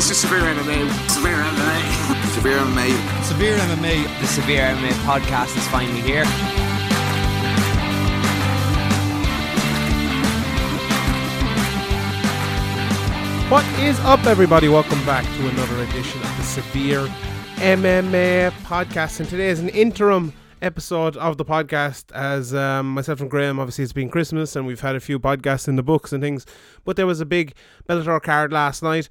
This is Severe MMA. Severe MMA. Severe MMA. Severe MMA. The Severe MMA podcast is finally here. What is up, everybody? Welcome back to another edition of the Severe MMA podcast. And today is an interim episode of the podcast as um, myself and Graham, obviously, it's been Christmas and we've had a few podcasts in the books and things. But there was a big Bellator card last night.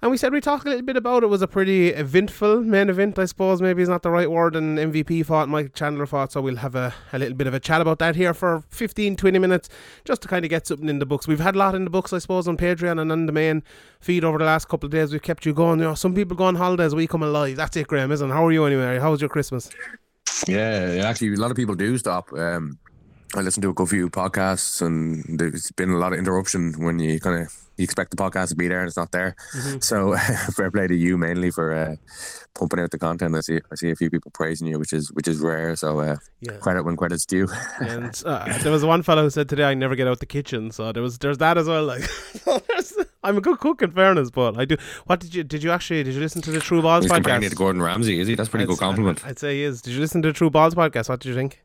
And we said we talk a little bit about it. it was a pretty eventful main event, I suppose. Maybe is not the right word. And MVP fought, Mike Chandler fought. So we'll have a, a little bit of a chat about that here for 15, 20 minutes just to kind of get something in the books. We've had a lot in the books, I suppose, on Patreon and on the main feed over the last couple of days. We've kept you going. You know, some people go on holidays, we come alive. That's it, Graham, isn't it? How are you anyway? How was your Christmas? Yeah, actually, a lot of people do stop. Um, I listen to a good few podcasts, and there's been a lot of interruption when you kind of you expect the podcast to be there and it's not there. Mm-hmm. So fair play to you mainly for uh, pumping out the content. I see I see a few people praising you, which is which is rare. So uh, Yeah. credit when credit's due. And uh, there was one fellow who said today I never get out the kitchen, so there was there's that as well. Like, I'm a good cook in fairness, but I do. What did you did you actually did you listen to the True Balls He's comparing podcast? you to Gordon Ramsay, is he? That's a pretty I'd- good compliment. I'd say he is. Did you listen to the True Balls podcast? What did you think?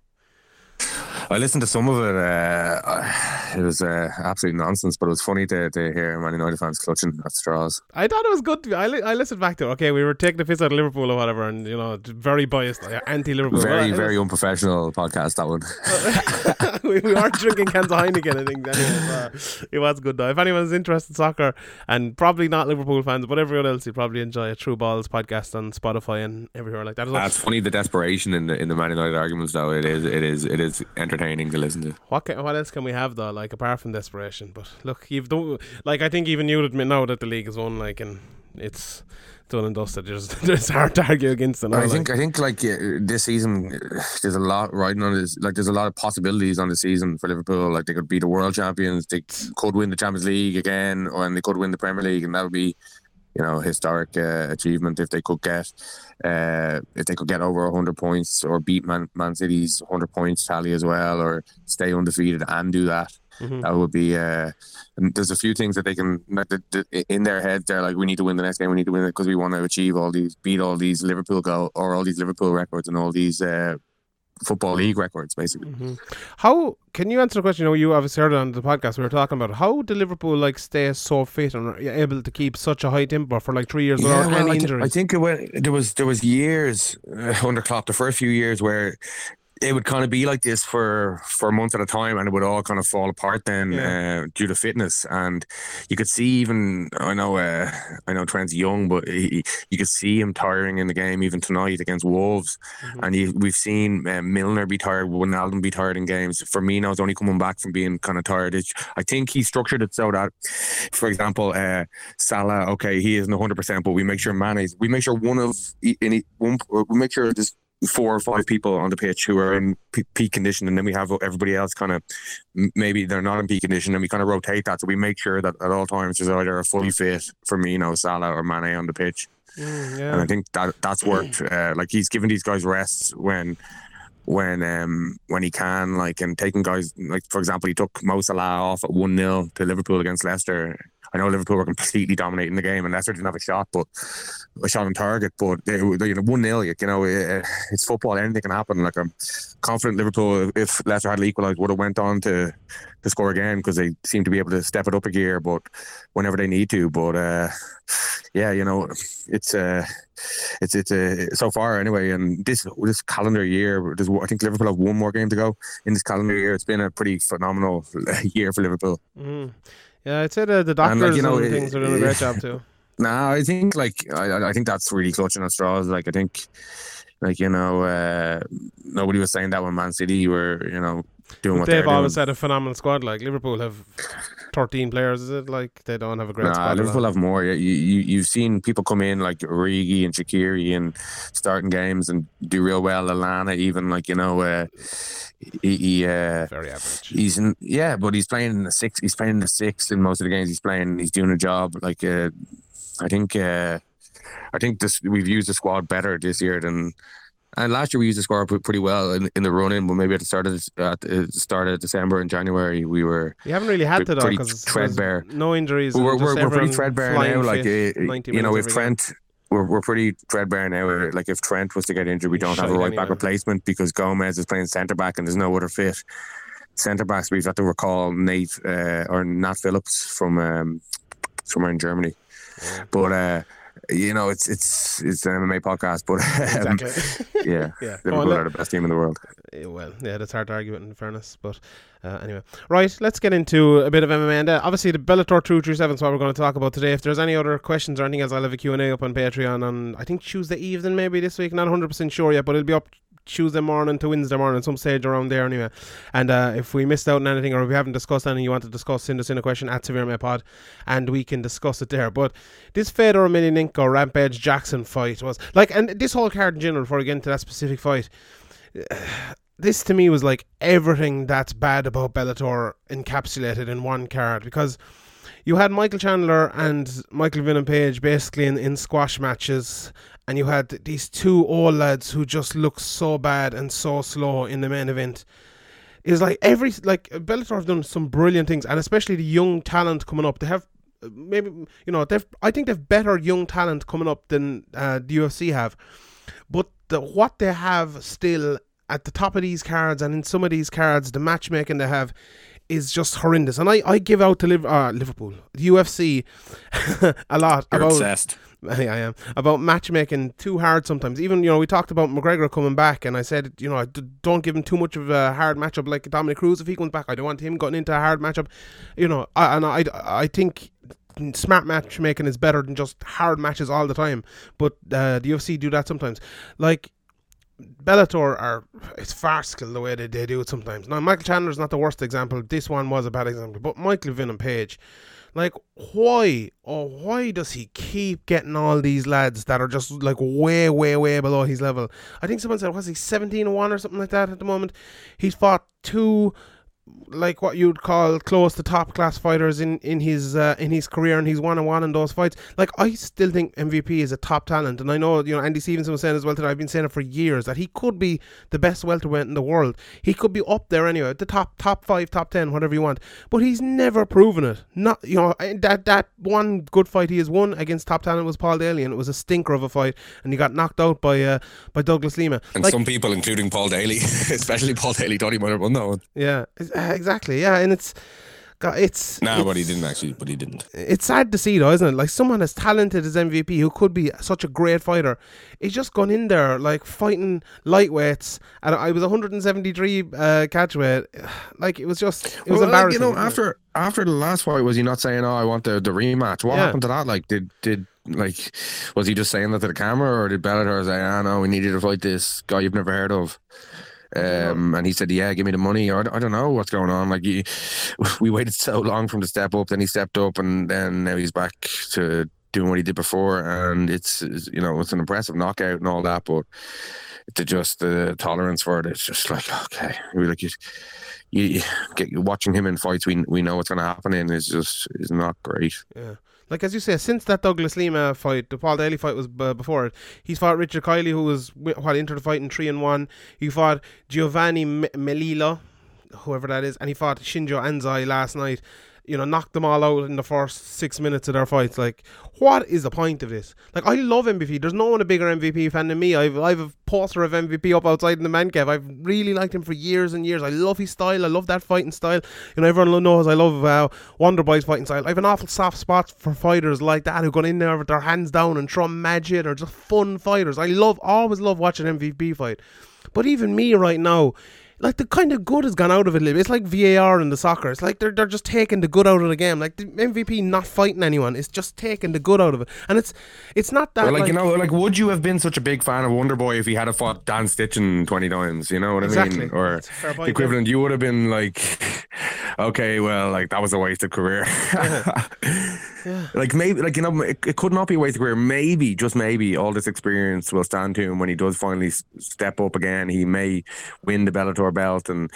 I listened to some of it. Uh, it was uh, absolute nonsense, but it was funny to, to hear Man United fans clutching at straws. I thought it was good. I, li- I listened back to it. Okay, we were taking the piss out of Liverpool or whatever, and you know, very biased, anti Liverpool. Very, very unprofessional podcast, that one. we, we weren't drinking cans of Heineken. I think anyway, uh, it was good though. If anyone's interested in soccer and probably not Liverpool fans, but everyone else, you probably enjoy a True Balls podcast on Spotify and everywhere like that. as well. That's funny. The desperation in the in the Man United arguments, though, it is it is it is entertaining to listen to. What can, what else can we have though? Like apart from desperation, but look, you've done like I think even you admit now that the league is won, like and it's done and dusted. There's it's hard to argue against it. now, I like. think I think like uh, this season, uh, there's a lot riding on this. Like there's a lot of possibilities on the season for Liverpool. Like they could be the world champions. They could win the Champions League again, or and they could win the Premier League, and that would be. You know, historic uh, achievement if they could get, uh, if they could get over hundred points or beat Man, Man City's hundred points tally as well, or stay undefeated and do that. Mhm. That would be. Uh, and there's a few things that they can like, that, that in their heads. They're like, we need to win the next game. We need to win it because we want to achieve all these, beat all these Liverpool goal or all these Liverpool records and all these uh, football league records, basically. Mhm. How can you answer the question? You know, you obviously heard it on the podcast. We were talking about how did Liverpool like stay so fit and are able to keep such a high tempo for like three years without well, any I, thi- injuries? I think it went, there was there was years uh, under Klopp, the first few years where it would kind of be like this for for a month at a time, and it would all kind of fall apart then Yeah. uh, due to fitness. And you could see even I know uh, I know Trent's young, but he, you could see him tiring in the game even tonight against Wolves. Mhm. And you, we've seen uh, Milner be tired, Wijnaldum be tired in games. for me Firmino's only coming back from being kind of tired. It's, I think he structured it so that, for example, uh, Salah, okay, he isn't 100%, but we make sure Mane's, we make sure one of, any one, we make sure there's four or five people on the pitch who are in pe- peak condition, and then we have everybody else kind of, maybe they're not in peak condition, and we kind of rotate that. So we make sure that at all times there's either a fully fit Firmino, Salah, or Mane on the pitch. Mm, And. I think that that's worked. Uh, like he's giving these guys rests when when um when he can, like and taking guys like for example, he took Mo Salah off at one 0 to Liverpool against Leicester. I know Liverpool were completely dominating the game, and Leicester didn't have a shot, but a shot on target. But they, they you know one 0 You know, uh, it's football. Anything can happen. Like I'm confident Liverpool, if Leicester had equalised, would have went on to to score again because they seem to be able to step it up a gear, but whenever they need to. But uh, yeah, you know, it's uh, it's it's uh, so far anyway. And this this calendar year, I think Liverpool have one more game to go in this calendar year. It's been a pretty phenomenal year for Liverpool. Mm. Yeah, I'd say the, the doctors And, and, like, you know, it- things are doing a great job too. Nah, I think like I, I- think that's really clutching at straws. Like I think, like you know, uh, nobody was saying that when Man City were you know doing what They've they're doing. always had a phenomenal squad. Like Liverpool have thirteen players. Is it like they don't have a great Nah, squad? Liverpool have more. You, you you've seen people come in like Origi and Shaqiri and starting games and do real well. Lallana even like you know uh, he, he uh, very average. he's in, yeah, but he's playing in the six. He's playing in the six in most of the games. He's playing. He's doing a job. Like uh, I think uh, I think this we've used the squad better this year than. And last year we used the pre- pretty well in, in the run in, but maybe at the start of the, at the start of December and January we were You haven't really had to though because threadbare. no injuries. We're, we're, we're pretty threadbare now. Like uh, 90 you know, if game. Trent, we're, we're pretty threadbare now. Like if Trent was to get injured, we don't have a right back replacement because Gomez is playing centre back and there's no other fit. Centre backs, we've had to recall Nate uh, or Nat Phillips from um, somewhere in Germany. But uh, you know, it's it's it's an MMA podcast, but um, Exactly. yeah, Yeah. Liverpool let- are the best team in the world. Eh, well, yeah, that's hard to argue in fairness. But uh, anyway, right, let's get into a bit of MMA. And uh, obviously, the Bellator 237 is what we're going to talk about today. If there's any other questions or anything else, I'll have a Q&A up on Patreon on, I think, Tuesday evening maybe this week. Not 100% sure yet, but it'll be up Tuesday morning to Wednesday morning, some stage around there anyway. And uh, if we missed out on anything or if we haven't discussed anything you want to discuss, send us in a question at Severe Pod and we can discuss it there. But this Fedor Emelianenko Rampage Jackson fight was like, and this whole card in general, before we get into that specific fight, this to me was like everything that's bad about Bellator encapsulated in one card because you had Michael Chandler and Michael Venom Page basically in, in squash matches, and you had these two old lads who just looked so bad and so slow in the main event. Is like every like Bellator have done some brilliant things, and especially the young talent coming up. They have uh, maybe you know they've I think they've better young talent coming up than uh, the UFC have, but the, what they have still at the top of these cards and in some of these cards, the matchmaking they have is just horrendous. And I, I give out to Liv- uh, Liverpool, the UFC, a lot You're about obsessed. I am about matchmaking too hard sometimes. Even you know we talked about McGregor coming back, and I said you know I d- don't give him too much of a hard matchup like Dominic Cruz if he comes back. I don't want him getting into a hard matchup, you know. I, and I I think smart matchmaking is better than just hard matches all the time. But uh, the UFC do that sometimes. Like Bellator are it's farcical the way that they do it sometimes. Now Michael Chandler's not the worst example. This one was a bad example, but Michael and Page, like why oh why does he keep getting all these lads that are just like way way way below his level? I think someone said was he seventeen and one or something like that at the moment. He's fought two like what you'd call close to top class fighters in in his uh, in his career and he's one on one in those fights. Like I still think MVP is a top talent. And I know you know Andy Stevenson was saying as well today I've been saying it for years that he could be the best welterweight in the world. He could be up there anyway the top top 5 top 10 whatever you want. But he's never proven it. Not you know that that one good fight he has won against top talent was Paul Daly and it was a stinker of a fight and he got knocked out by uh, by Douglas Lima. And like some people, including Paul Daly, especially Paul Daly, thought he might have won that one. yeah exactly yeah and it's God, it's Nah, it's- but he didn't actually. But he didn't. it's sad to see though, isn't it? Like someone as talented as MVP who could be such a great fighter, he's just gone in there like fighting lightweights, and I was 173 uh, catchweight. Like it was just it was Well, like, embarrassing. you know, wasn't it? after after the last fight, was he not saying, "Oh, I want the, the rematch"? What Yeah. happened to that? Like, did did like was he just saying that to the camera, or did Bellator say, "Ah, no, we needed to fight this guy you've never heard of"? Um, and he said, "Yeah, give me the money." Or I don't know what's going on. Like, he, we waited so long for him to step up, then he stepped up, and then now he's back to doing what he did before. And it's it's, you know it's an impressive knockout and all that, but to just the tolerance for it, it's just like okay, we like you, you, you get watching him in fights. We we know what's going to happen in is just is not great. Yeah. Like as you say, since that Douglas Lima fight, the Paul Daly fight was uh, before it. He's fought Richard Kiely, who was what entered the fight in three and one. He fought Giovanni M- Melillo, whoever that is, and he fought Shinsho Anzai last night. You know, knocked them all out in the first six minutes of their fights. Like, what is the point of this? Like, I love MVP. There's no one a bigger MVP fan than me. I've I've a poster of MVP up outside in the man cave. I've really liked him for years and years. I love his style. I love that fighting style. You know, everyone knows I love uh, Wonderboy's fighting style. I have an awful soft spot for fighters like that who go in there with their hands down and throw magic or just fun fighters. I love, always love watching MVP fight. But even me right now, like the kind of good has gone out of it a little bit. It's like VAR in the soccer. It's like they're they're just taking the good out of the game. Like the MVP not fighting anyone. It's just taking the good out of it. And it's it's not that like, like, you know, like would you have been such a big fan of Wonder Boy if he had a fought Dan Stittgen twenty times? You know what I mean? Or That's a fair point, the equivalent, you would have been like, okay, well, like that was a wasted career. Yeah. Like maybe, like you know, it, it could not be a wasted career. Maybe, just maybe, all this experience will stand to him when he does finally s- step up again. He may win the Bellator belt and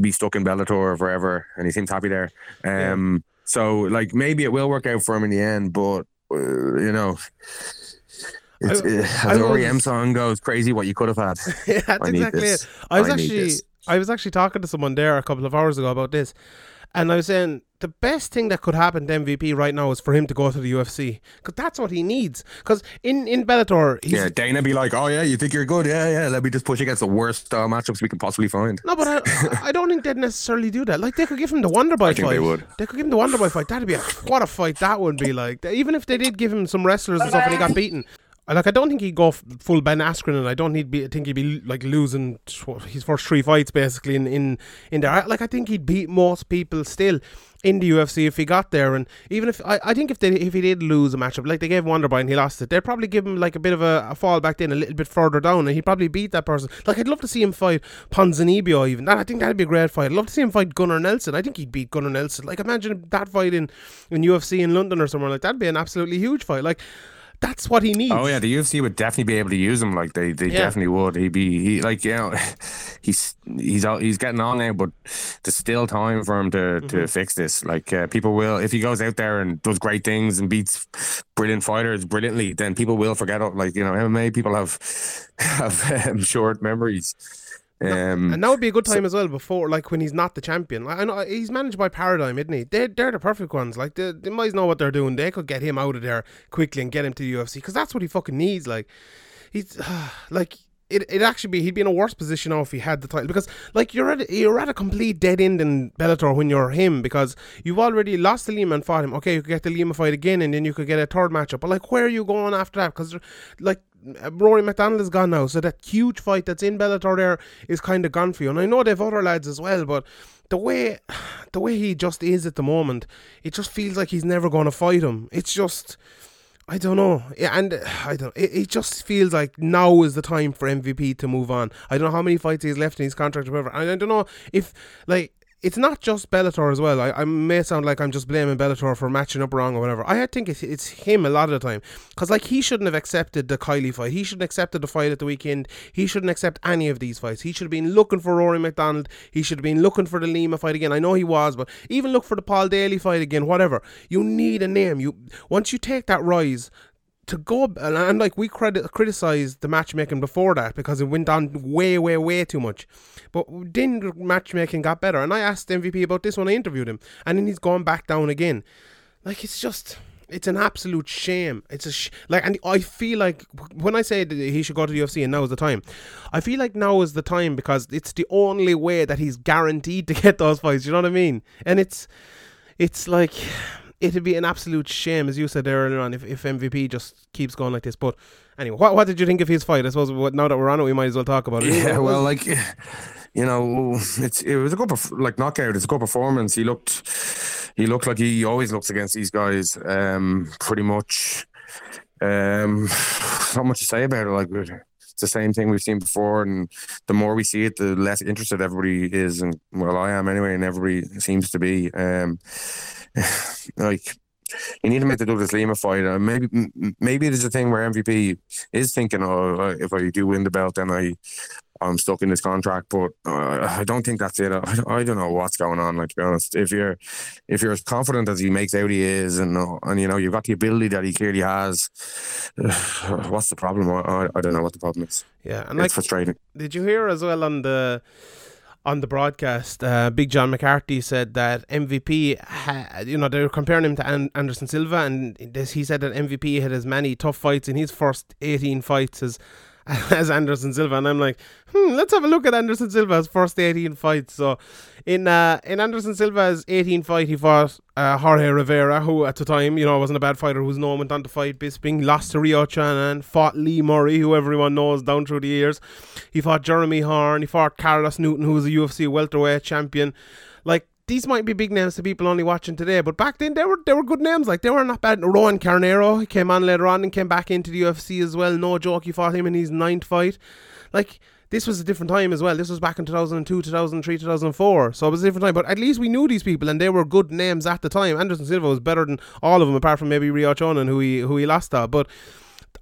be stuck in Bellator forever, and he seems happy there. Um, so like maybe it will work out for him in the end, but uh, you know. It's, I- uh, I as the was- REM song goes, crazy what you could have had. yeah, that's I need exactly this. it. I was I actually. I was actually talking to someone there a couple of hours ago about this, and I was saying the best thing that could happen to MVP right now is for him to go to the UFC because that's what he needs. Because in in Bellator, he's, Yeah, Dana be like, "Oh yeah, you think you're good? Yeah, yeah. Let me just push against the worst uh, matchups we can possibly find." No, but I, I don't think they'd necessarily do that. Like they could give him the Wonderboy I think fight. they would. They could give him the Wonderboy fight. That'd be a what a fight that would be like. Even if they did give him some wrestlers and stuff and he got beaten. Like I don't think he'd go full Ben Askren, and I don't need be, I think he'd be like losing tw- his first three fights basically in in in there. Like I think he'd beat most people still in the UFC if he got there, and even if I, I think if they if he did lose a matchup, like they gave Wonderboy and he lost it, they'd probably give him like a bit of a, a fall back then, a little bit further down, and he'd probably beat that person. Like I'd love to see him fight Ponzinibbio even. That I think that'd be a great fight. I'd love to see him fight Gunnar Nelson. I think he'd beat Gunnar Nelson. Like imagine that fight in in UFC in London or somewhere like that'd be an absolutely huge fight. Like that's what he needs. Oh yeah, the UFC would definitely be able to use him. Like they, they Yeah. definitely would. He'd be he like you know, he's he's he's getting on now, but there's still time for him to Mm-hmm. to fix this. Like uh, people will if he goes out there and does great things and beats brilliant fighters brilliantly, then people will forget. Like you know, MMA people have have um, short memories. Um, And that would be a good time as well before, like when he's not the champion. Like, I know he's managed by Paradigm, isn't he? They they're the perfect ones. Like the they might know what they're doing. They could get him out of there quickly and get him to the UFC because that's what he fucking needs. Like he's like it. It actually be he'd be in a worse position now if he had the title because like you're at a, you're at a complete dead end in Bellator when you're him because you've already lost the Lima and fought him. Okay, you could get the Lima fight again and then you could get a third matchup. But like where are you going after that? Because like Rory MacDonald is gone now, so that huge fight that's in Bellator there is kind of gone for you. And I know they've other lads as well, but the way the way he just is at the moment, it just feels like he's never going to fight him. It's just. I don't know, and I don't. It, it just feels like now is the time for MVP to move on. I don't know how many fights he's left in his contract or whatever. And I don't know if like it's not just Bellator as well. I, I may sound like I'm just blaming Bellator for matching up wrong or whatever. I think it's, it's him a lot of the time because like he shouldn't have accepted the Kiely fight. He shouldn't have accepted the fight at the weekend. He shouldn't accept any of these fights. He should have been looking for Rory MacDonald. He should have been looking for the Lima fight again. I know he was, but even look for the Paul Daly fight again. Whatever. You need a name. You once you take that rise to go and, and like we credit criticized the matchmaking before that because it went on way way way too much. But then matchmaking got better and i asked mvp about this when i interviewed him and then he's gone back down again. Like it's just it's an absolute shame. It's a sh- like and i feel like when i say he should go to the ufc and now is the time i feel like now is the time because it's the only way that he's guaranteed to get those fights you know what i mean? And it's it's like it'd be an absolute shame, as you said earlier on, if, if MVP just keeps going like this. But anyway, what, what did you think of his fight? I suppose what, now that we're on it, we might as well talk about it. Yeah, well, like you know, it's it was a good like knockout. It's a good performance. He looked, he looked like he always looks against these guys. Um, pretty much. Um, not much to say about it. Like it's the same thing we've seen before, and the more we see it, the less interested everybody is, and well, I am anyway, and everybody seems to be. Um, like you need to make the Douglas Lima fight. Uh, maybe maybe it is a thing where MVP is thinking, oh, uh, if I do win the belt, then I I'm stuck in this contract. But uh, I don't think that's it. I, I don't know what's going on. Like to be honest, if you're if you're as confident as he makes out he is, and uh, and you know you've got the ability that he clearly has, what's the problem? I, I, I don't know what the problem is. Yeah, and It's like, frustrating. did you hear as well on the on the broadcast? Uh, Big John McCarthy said that MVP, ha- you know, they were comparing him to An- Anderson Silva, and this, he said that MVP had as many tough fights in his first 18 fights as as Anderson Silva, and I'm like, hmm, let's have a look at Anderson Silva's first 18 fights. So, in uh, in Anderson Silva's 18 fight, he fought uh, Jorge Rivera, who at the time, you know, wasn't a bad fighter, who's known went on to fight Bisping, lost to Ryo Chonan, fought Lee Murray, who everyone knows down through the years. He fought Jeremy Horn, he fought Carlos Newton, who was a UFC welterweight champion. These might be big names to people only watching today, but back then they were they were good names. Like they were not bad. Roan Carneiro came on later on and came back into the UFC as well. No joke, he fought him in his ninth fight. Like this was a different time as well. This was back in 2002, 2003, 2004. So it was a different time. But at least we knew these people and they were good names at the time. Anderson Silva was better than all of them, apart from maybe Ryo Chonan, who he, who he lost to. But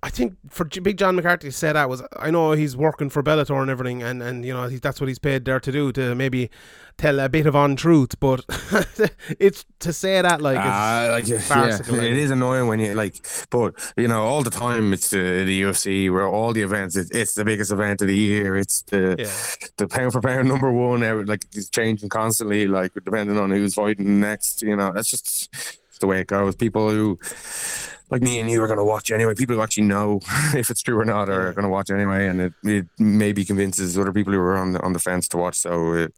I think for Big John McCarthy to say that was I know he's working for Bellator and everything, and and you know that's what he's paid there to do to maybe tell a bit of untruth, but it's to say that like it's Ah, like, yeah, like. it is annoying when you like, but you know, all the time it's the, the UFC where all the events, it, it's the biggest event of the year. It's the Yeah. the pound for pound number one. Like it's changing constantly, like depending on who's fighting next. You know, that's just it's the way it goes. People who like me and you are going to watch anyway. People who actually know if it's true or not are going to watch anyway, and it, it maybe convinces other people who are on the on the fence to watch. So it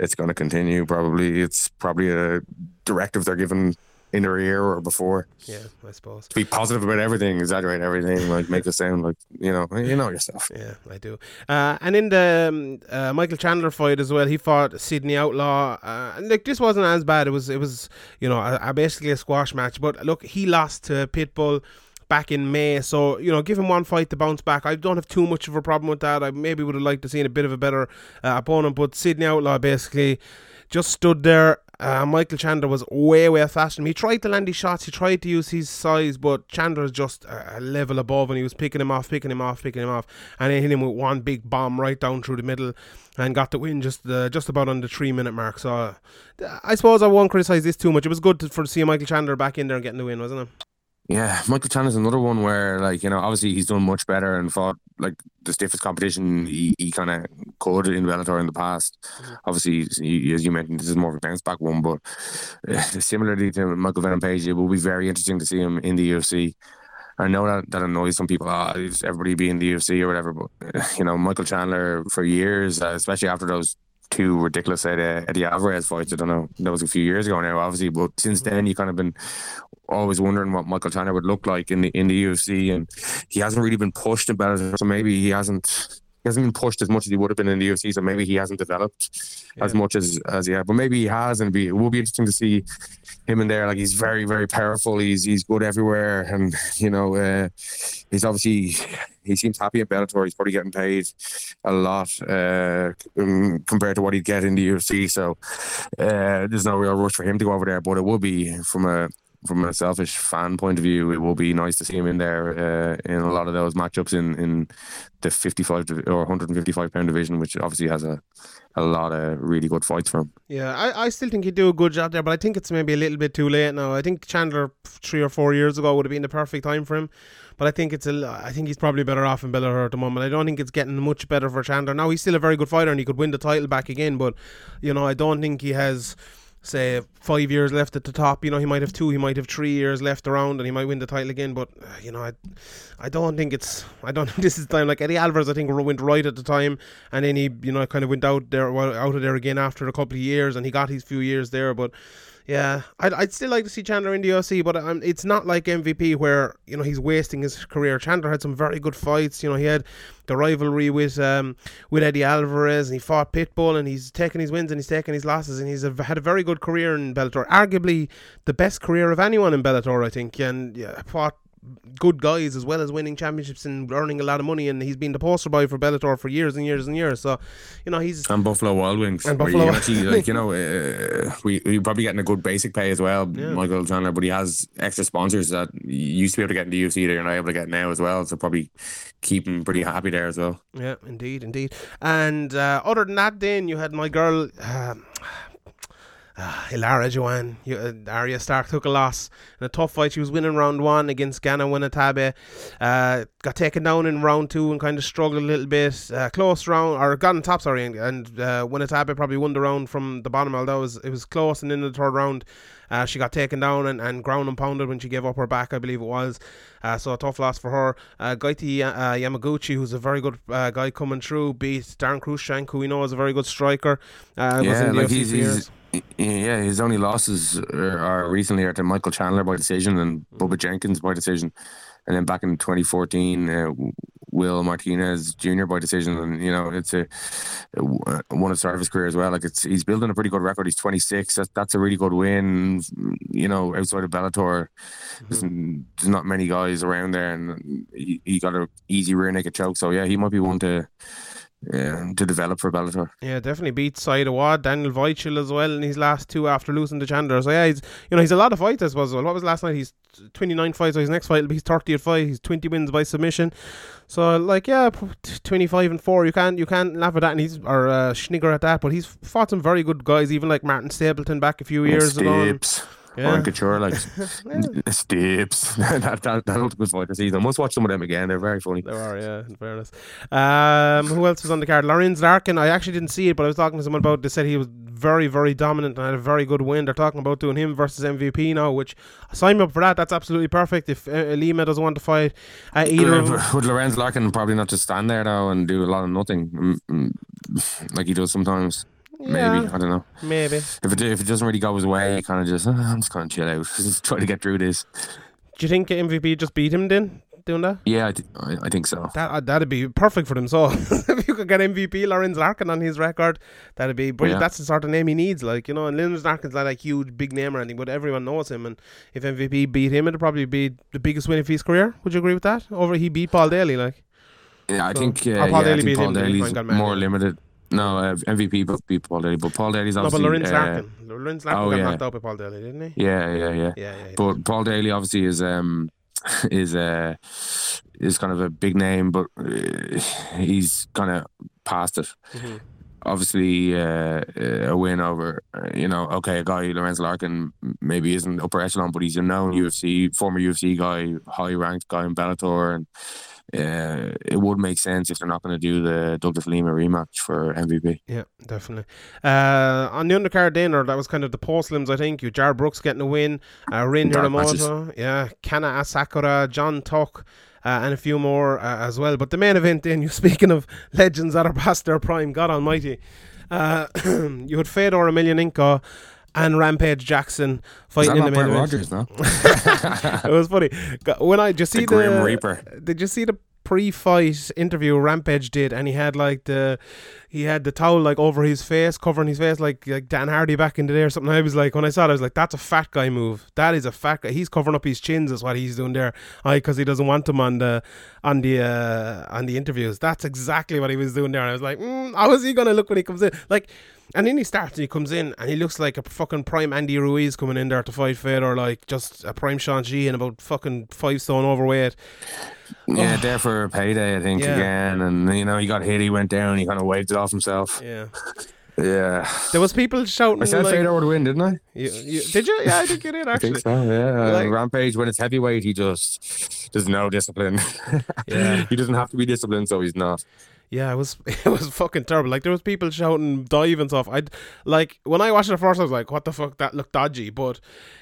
it's going to continue. Probably it's probably a directive they're given in their ear or before yeah, I suppose. be positive about everything, exaggerate everything, like make it sound like you know you know yourself. Yeah, I do. Uh, and in the um, uh, Michael Chandler fight as well, he fought Sidney Outlaw. Uh, and like this wasn't as bad. It was it was you know a, a basically a squash match. But look, he lost to Pitbull back in May. So you know, give him one fight to bounce back. I don't have too much of a problem with that. I maybe would have liked to seen a bit of a better uh, opponent, but Sidney Outlaw basically just stood there. Uh, Michael Chandler was way, way faster. He tried to land his shots, he tried to use his size, but Chandler is just a, level above and he was picking him off, picking him off, picking him off, and he hit him with one big bomb right down through the middle and got the win just uh, just about on the three minute mark. So uh, I suppose I won't criticise this too much. It was good to, for to see Michael Chandler back in there and getting the win, wasn't it? Yeah, Michael Chandler's another one where, like, you know, obviously he's done much better and fought like the stiffest competition he, he kind of could in Bellator in the past. Obviously, he, as you mentioned, this is more of a bounce back one, but uh, similarly to Michael Venom Page, it will be very interesting to see him in the UFC. I know that that annoys some people. Ah, it's everybody be in the UFC or whatever, but uh, you know, Michael Chandler for years, uh, especially after those two ridiculous Eddie, Eddie Alvarez fights. I don't know, that was a few years ago now, obviously, but since then you kind of been always wondering what Michael Chandler would look like in the in the UFC, and he hasn't really been pushed in Bellator, so maybe he hasn't. He hasn't been pushed as much as he would have been in the UFC, so maybe he hasn't developed as much as as yeah. But maybe he has, and be, it will be interesting to see him in there. Like he's very, very powerful. He's he's good everywhere, and you know, uh, he's obviously he seems happy at Bellator. He's probably getting paid a lot uh, um, compared to what he'd get in the UFC. So uh, there's no real rush for him to go over there. But it will be from a from a selfish fan point of view, it will be nice to see him in there uh, in a lot of those matchups in, in the 55 or 155 pound division, which obviously has a, a lot of really good fights for him. Yeah, I, I still think he'd do a good job there, but I think it's maybe a little bit too late now. I think Chandler three or four years ago would have been the perfect time for him, but I think it's a, I think he's probably better off in Bellator at the moment. I don't think it's getting much better for Chandler now. He's still a very good fighter and he could win the title back again, but you know I don't think he has. Say five years left at the top, you know he might have two, he might have three years left around, and he might win the title again. But uh, you know, I, I don't think it's, I don't think this is the time. Like Eddie Alvarez, I think went right at the time, and then he, you know, kind of went out there, out of there again after a couple of years, and he got his few years there. But yeah, I'd, I'd still like to see Chandler in the UFC, but um, it's not like MVP where you know he's wasting his career. Chandler had some very good fights. You know, he had the rivalry with um with Eddie Alvarez, and he fought Pitbull, and he's taken his wins and he's taken his losses, and he's a, had a very good career in Bellator. Arguably the best career of anyone in Bellator, I think, and yeah, fought good guys as well as winning championships and earning a lot of money and he's been the poster boy for Bellator for years and years and years so you know he's And Buffalo Wild Wings. And Buffalo- you actually, like, you know, uh, we, we probably getting a good basic pay as well, Yeah. Michael Chandler, but he has extra sponsors that you used to be able to get in the UFC that you're not able to get now as well. So probably keep him pretty happy there as well. Yeah, indeed, indeed. And uh, other than that, then you had my girl, um, uh, Ilara Joanne. You, uh, Arya Stark took a loss in a tough fight. She was winning round one against Kana Watanabe. Uh, got taken down in round two and kind of struggled a little bit. Uh, close round, or got on top, sorry, and, and uh, Winatabe probably won the round from the bottom, although it was, it was close. And in the third round, uh, she got taken down and, and ground and pounded when she gave up her back, I believe it was. Uh, so a tough loss for her. Uh, Goiti uh, Yamauchi, who's a very good uh, guy coming through, beat Daron Cruickshank, who we know is a very good striker. Uh, the UFC for years. Yeah, his only losses are, are recently are to Michael Chandler by decision and Bubba Jenkins by decision. And then back in 2014, uh, Will Martinez Jr. by decision. And, you know, it's a, a one of his career as well. Like, it's he's building a pretty good record. He's 26. That's, that's a really good win. You know, outside of Bellator, there's, there's not many guys around there. And he, he got an easy rear naked choke. So, yeah, he might be one to yeah, to develop for Bellator. Yeah, definitely beat Saad Awad, Daniel Weichel as well in his last two after losing to Chandler. So yeah, he's you know he's a lot of fights I suppose. Well, what was last night? He's 29 fights. So his next fight will be his 30th fight. He's 20 wins by submission. So like yeah, 25 and four. You can't you can't laugh at that. And he's or uh, Schnigger at that. But he's fought some very good guys, even like Martin Stapleton back a few years ago. Yeah. Or Couture, like Steps. that, that, that was fight this season. I must watch some of them again. They're very funny. There are, yeah, in fairness. Um, who else was on the card? Lorenz Larkin. I actually didn't see it, but I was talking to someone about. They said he was very, very dominant and had a very good win. They're talking about doing him versus MVP now, which sign me up for that. That's absolutely perfect. If uh, Lima doesn't want to fight uh, either Would Lorenz Larkin probably not just stand there though and do a lot of nothing, mm, mm, like he does sometimes? Maybe Yeah. I don't know. maybe. If it if it doesn't really go his way, he kind of just "Oh, I'm just kind of chill out, just try to get through this. Do you think MVP just beat him then? Doing that? Yeah, I, th- I, I think so. That uh, that'd be perfect for them. So if you could get MVP Lorenz Larkin on his record, that'd be brilliant. Yeah. That's the sort of name he needs. Like you know, and Lorenz Larkin's not like huge big name or anything, but everyone knows him. And if MVP beat him, it'd probably be the biggest win of his career. Would you agree with that? Over he beat Paul Daly, like Yeah, I So- think uh, Paul yeah, I Daly beat think Paul him, Daly's more limited. No, uh, MVP but beat Paul Daly, but Paul Daly's no, but. Lorenz uh, Larkin, Lorenz Larkin oh, got yeah. knocked out by Paul Daly, didn't he? Yeah, yeah, yeah. Yeah, yeah. But Paul Daly obviously is um is uh is kind of a big name, but uh, he's kind of past it. Mhm. Obviously, uh, a win over uh, you know okay a guy Lorenz Larkin maybe isn't upper echelon, but he's a known UFC former UFC guy, high ranked guy in Bellator, and uh, it would make sense if they're not going to do the Douglas Lima rematch for MVP. Yeah, definitely. Uh, on the undercard then, or that was kind of the postlims, I think. You Jar Brooks getting a win, uh, Rin yeah, Kana Asakura, John Tuck, uh, and a few more uh, as well. But the main event then, you speaking of legends that are past their prime, God Almighty, uh, you had Fedor Emelianenko and Rampage Jackson fighting in the main event. Rogers? No, it was funny. When I just see the the, Grim Reaper. did you see the pre-fight interview Rampage did, and he had like the he had the towel like over his face, covering his face, like like Dan Hardy back in the day or something. I was like, when I saw it, I was like, that's a fat guy move. That is a fat guy. He's covering up his chins, is what he's doing there. I because he doesn't want them on the on the uh, on the interviews. That's exactly what he was doing there. And I was like, mm, how is he gonna look when he comes in? Like. And then he starts and he comes in and he looks like a fucking prime Andy Ruiz coming in there to fight Fedor, like just a prime Sean G and about fucking five stone overweight. Yeah, there for payday, I think Yeah. again, and you know he got hit, he went down, he kind of waved it off himself. Yeah. Yeah, There was people shouting I said like, Fedor would win, didn't I? you, you, did you? Yeah, I think you did I actually. think so. Yeah, Like- Rampage when it's heavyweight, he just there's no discipline. Yeah. he doesn't have to be disciplined, so he's not. Yeah, it was it was fucking terrible. Like there was people shouting dive and stuff. I'd like when I watched it first, I was like, "What the fuck? That looked dodgy," but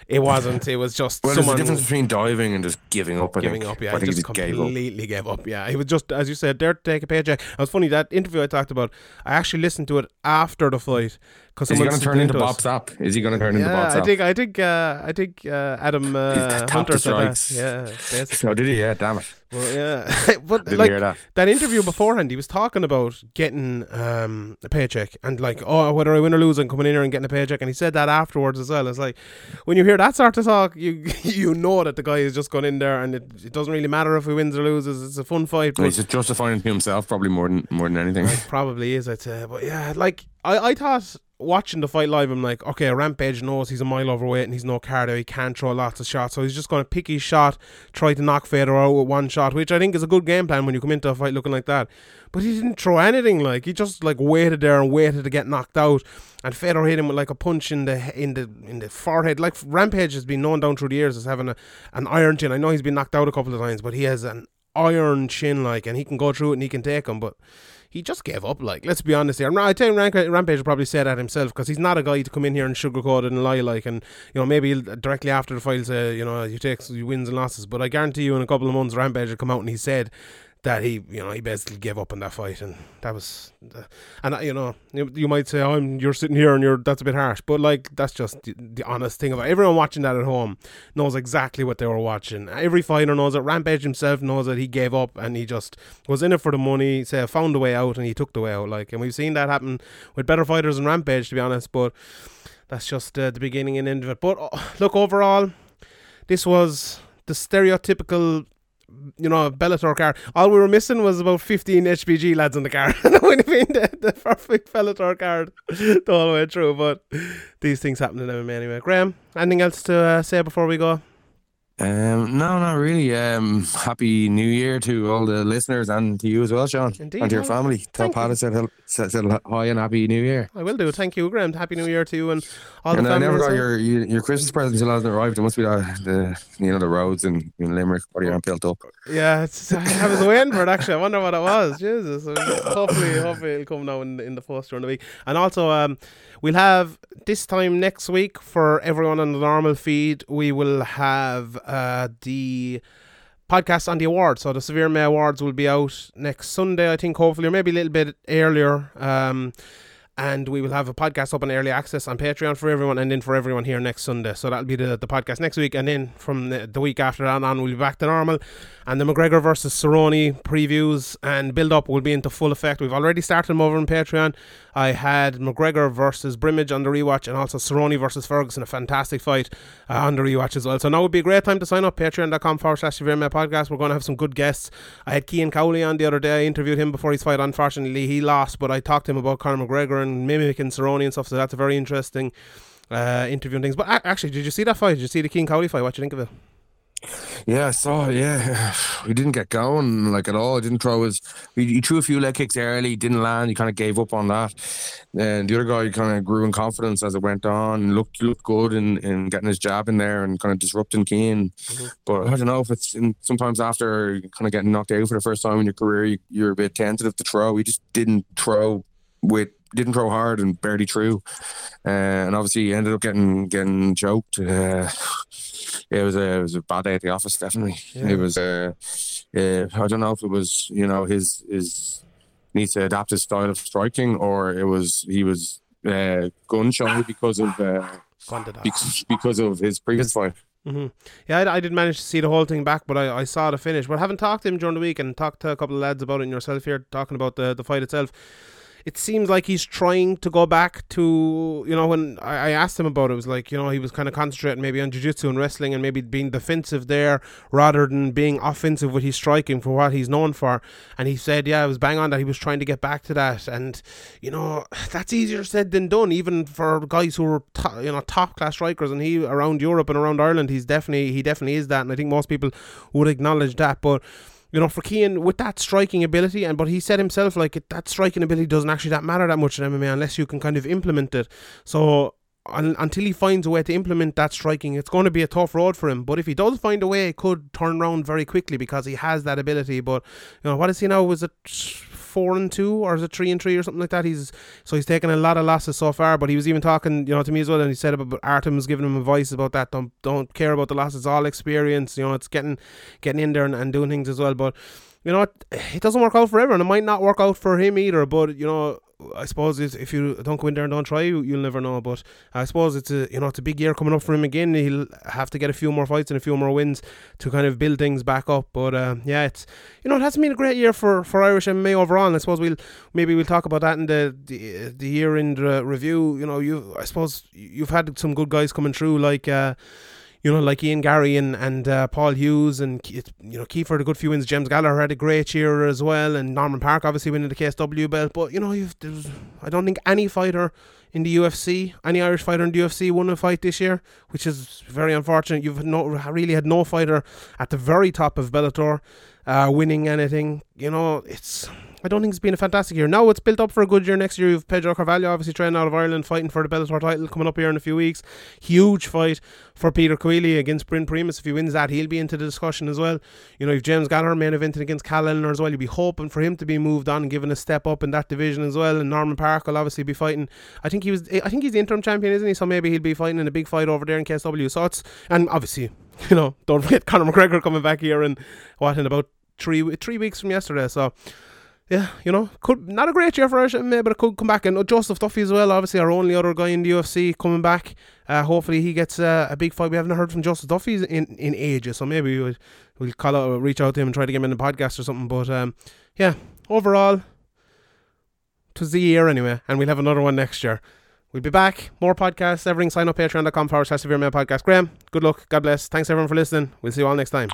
it wasn't. It was just Well, there's a difference between diving and just giving up. I giving think. up. Yeah, I think just he gave up. completely gave up. Yeah, he was just as you said, there to take a paycheck. It was funny that interview I talked about. I actually listened to it after the fight because Is he going to turn into to Bob. Sapp? Is he going to turn into Yeah, Bob I Sapp? think I think uh, I think uh, Adam uh, Hunter said that. strikes. Yeah, basically. Oh, did he? Yeah, damn it. Well, yeah, but Didn't like hear that. that interview beforehand, he was talking about getting um, a paycheck and like, oh, whether I win or lose, I'm coming in here and getting a paycheck. And he said that afterwards as well. It's like when you hear that sort of talk, you you know that the guy has just gone in there and it, it doesn't really matter if he wins or loses. It's a fun fight. But He's just justifying himself, probably more than more than anything. it probably is, I'd say. But yeah, like I, I thought watching the fight live, I'm like, okay, Rampage knows he's a mile overweight and he's no cardio. He can't throw lots of shots, so he's just going to pick his shot, try to knock Fedor out with one shot, which I think is a good game plan when you come into a fight looking like that. But he didn't throw anything. Like he just like waited there and waited to get knocked out. And Fedor hit him with like a punch in the in the in the forehead. Like Rampage has been known down through the years as having a, an iron chin. I know he's been knocked out a couple of times, but he has an iron chin like, and he can go through it and he can take him. But he just gave up. Like, let's be honest here. I think Rank- Rampage will probably say that himself because he's not a guy to come in here and sugarcoat it and lie. Like, and you know, maybe directly after the fight uh, say, you know, you take you wins and losses. But I guarantee you, in a couple of months, Rampage will come out and he said that he, you know, he basically gave up on that fight, and that was, uh, and uh, you know, you, you might say, I'm, you're sitting here and you're that's a bit harsh, but like that's just the, the honest thing about it. everyone watching that at home knows exactly what they were watching. Every fighter knows it. Rampage himself knows that he gave up and he just was in it for the money. Say found a way out and he took the way out. Like, and we've seen that happen with better fighters than Rampage, to be honest. But that's just uh, the beginning and end of it. But uh, look, overall, this was the stereotypical you know, Bellator card. All we were missing was about 15 HBG lads in the car. that would have been the, the perfect Bellator card the whole way through. But these things happen in MMA anyway. Graham, anything else to uh, say before we go? Um, no, not really. Um, happy New Year to all the listeners and to you as well, Sean, Indeed, and to your family. Tell Pat said, said, said hi and happy New Year. I will do. Thank you, Graham. Happy New Year to you and all and the I never got your, your your Christmas present until I hasn't arrived. It must be the, the you know the roads in, in Limerick probably aren't built up. Yeah, it's, I was waiting for it actually. I wonder what it was. Jesus. Hopefully, hopefully it'll come now in, in the first during the week. And also, um, we'll have this time next week for everyone on the normal feed. We will have uh, the podcast on the awards. So the Severe May Awards will be out next Sunday, I think, hopefully, or maybe a little bit earlier. Um, and we will have a podcast up on early access on Patreon for everyone and then for everyone here next Sunday. So that'll be the, the podcast next week. And then from the, the week after that on, we'll be back to normal. And the McGregor versus Cerrone previews and build up will be into full effect. We've already started them over on Patreon. I had McGregor versus Brimage on the rewatch and also Cerrone versus Ferguson, a fantastic fight uh, on the rewatch as well. So now would be a great time to sign up. Patreon.com forward slash podcast. We're going to have some good guests. I had Cian Cowley on the other day. I interviewed him before his fight. Unfortunately, he lost, but I talked to him about Conor McGregor and mimicking Cerrone and stuff. So that's a very interesting uh, interview and things. But actually, did you see that fight? Did you see the Cian Cowley fight? What do you think of it? Yeah, I saw. Yeah, he didn't get going like at all. He didn't throw his. He, he threw a few leg kicks early. Didn't land. He kind of gave up on that. And the other guy kind of grew in confidence as it went on. and Looked looked good in, in getting his jab in there and kind of disrupting Cian. But I don't know if it's in, sometimes after kind of getting knocked out for the first time in your career, you, you're a bit tentative to throw. He just didn't throw with didn't throw hard and barely threw, uh, and obviously he ended up getting getting choked. Uh, it was a it was a bad day at the office. Definitely, Yeah. it was. Uh, uh, I don't know if it was you know his his needs to adapt his style of striking, or it was he was uh, gun shy because of uh, because, because of his previous fight. hmm Yeah, I, I didn't manage to see the whole thing back, but I, I saw the finish. But I haven't talked to him during the week and talked to a couple of lads about it and yourself here, talking about the, the fight itself. It seems like he's trying to go back to, you know, when I, I asked him about it, it was like, you know, he was kind of concentrating maybe on jiu jitsu and wrestling and maybe being defensive there rather than being offensive with his striking for what he's known for. And he said, yeah, it was bang on that he was trying to get back to that. And, you know, that's easier said than done, even for guys who are, you know, top class strikers. And he, around Europe and around Ireland, he's definitely, he definitely is that. And I think most people would acknowledge that. But, you know, for Cian with that striking ability, and but he said himself like it, that striking ability doesn't actually that matter that much in MMA unless you can kind of implement it. So un, until he finds a way to implement that striking, it's going to be a tough road for him. But if he does find a way, it could turn around very quickly because he has that ability. But you know, what is he now? Was it four and two or is it three and three or something like that? He's so he's taken a lot of losses so far. But he was even talking, you know, to me as well, and he said about Artem was giving him advice about that. Don't don't care about the losses, all experience. You know, it's getting getting in there and, and doing things as well. But you know, it, it doesn't work out for everyone. It might not work out for him either. But you know, I suppose if you don't go in there and don't try, you, you'll never know. But I suppose it's a you know it's a big year coming up for him again. He'll have to get a few more fights and a few more wins to kind of build things back up. But uh, yeah, it's you know it hasn't been a great year for, for Irish MMA overall. And I suppose we'll maybe we'll talk about that in the the, the year end uh, review. You know, you I suppose you've had some good guys coming through like. Uh, you know, like Ian Garry and and uh, Paul Hughes and you know Kiefer had a good few wins. James Gallagher had a great year as well, and Norman Parke obviously winning the KSW belt. But you know, I don't think any fighter in the UFC, any Irish fighter in the UFC, won a fight this year, which is very unfortunate. You've no really had no fighter at the very top of Bellator uh, winning anything. You know, it's. I don't think it's been a fantastic year. Now it's built up for a good year next year. You've Pedro Carvalho obviously training out of Ireland, fighting for the Bellator title coming up here in a few weeks. Huge fight for Peter Coelho against Bryn Primus. If he wins that, he'll be into the discussion as well. You know, you've James Gallagher main eventing against Cal Ellenor as well. You'll be hoping for him to be moved on and given a step up in that division as well. And Norman Parke will obviously be fighting. I think he was. I think he's the interim champion, isn't he? So maybe he'll be fighting in a big fight over there in KSW. So it's and obviously, you know, don't forget Conor McGregor coming back here and what in about three three weeks from yesterday. So yeah, you know, could not a great year for Irish MMA, but it could come back. And Joseph Duffy as well, obviously our only other guy in the UFC coming back. Uh, hopefully he gets uh, a big fight. We haven't heard from Joseph Duffy in in ages, so maybe we'll we'll call out, reach out to him and try to get him in the podcast or something. But um, yeah, overall, it was the year anyway, and we'll have another one next year. We'll be back. More podcasts. Everything. Sign up patreon.com forward slash severe podcast. Graham, good luck. God bless. Thanks everyone for listening. We'll see you all next time.